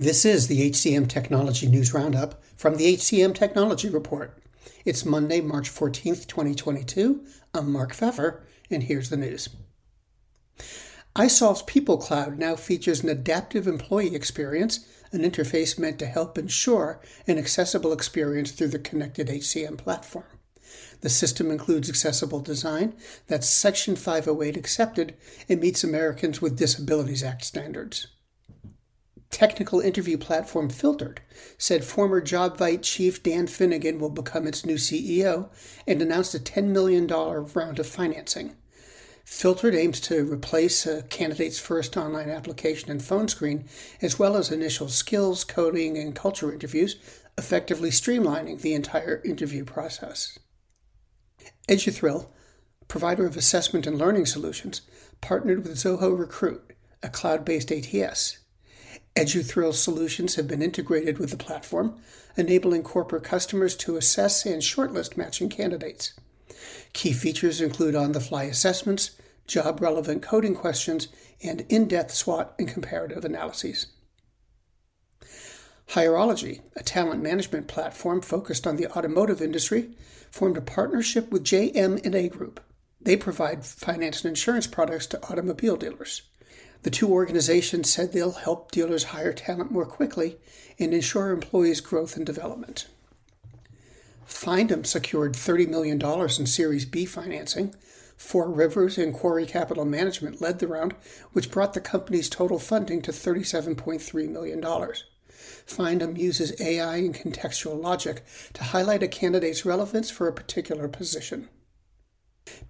This is the HCM Technology News Roundup from the HCM Technology Report. It's Monday, March 14th, 2022. I'm Mark Pfeffer, and here's the news. isolved's People Cloud now features an adaptive employee experience, an interface meant to help ensure an accessible experience through the connected HCM platform. The system includes accessible design that's Section 508 accepted and meets Americans with Disabilities Act standards technical interview platform Filtered said former JobVite chief Dan Finnigan will become its new CEO and announced a $10 million round of financing. Filtered aims to replace a candidate's first online application and phone screen, as well as initial skills, coding, and culture interviews, effectively streamlining the entire interview process. Eduthrill, provider of assessment and learning solutions, partnered with Zoho Recruit, a cloud based ATS. EduThrill solutions have been integrated with the platform, enabling corporate customers to assess and shortlist matching candidates. Key features include on the fly assessments, job relevant coding questions, and in depth SWOT and comparative analyses. Hireology, a talent management platform focused on the automotive industry, formed a partnership with JM&A Group. They provide finance and insurance products to automobile dealers. The two organizations said they'll help dealers hire talent more quickly and ensure employees' growth and development. Findem secured $30 million in Series B financing. Four Rivers and Quarry Capital Management led the round, which brought the company's total funding to $37.3 million. Findem uses AI and contextual logic to highlight a candidate's relevance for a particular position.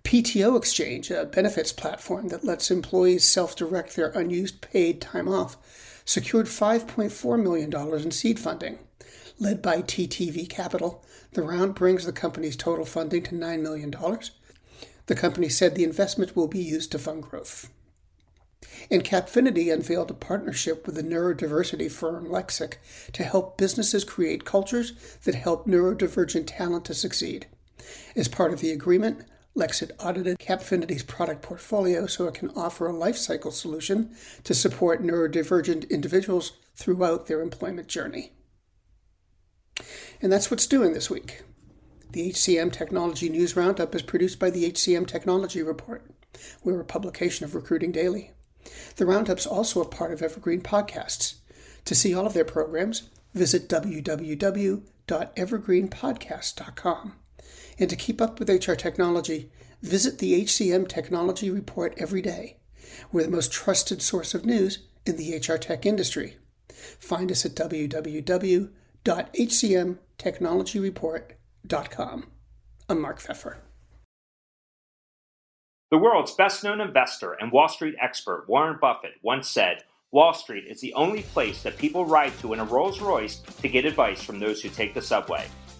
PTO Exchange, a benefits platform that lets employees self direct their unused paid time off, secured $5.4 million in seed funding. Led by TTV Capital, the round brings the company's total funding to $9 million. The company said the investment will be used to fund growth. And Cappfinity unveiled a partnership with the neurodiversity firm Lexxic to help businesses create cultures that help neurodivergent talent to succeed. As part of the agreement, Lexxic audited Cappfinity's product portfolio so it can offer a lifecycle solution to support neurodivergent individuals throughout their employment journey. And that's what's doing this week. The HCM Technology News Roundup is produced by the HCM Technology Report. We're a publication of Recruiting Daily. The Roundup's also a part of Evergreen Podcasts. To see all of their programs, visit www.evergreenpodcast.com. And to keep up with HR technology, visit the HCM Technology Report every day. We're the most trusted source of news in the HR tech industry. Find us at www.hcmtechnologyreport.com. I'm Mark Pfeffer. The world's best known investor and Wall Street expert, Warren Buffett, once said, Wall Street is the only place that people ride to in a Rolls Royce to get advice from those who take the subway.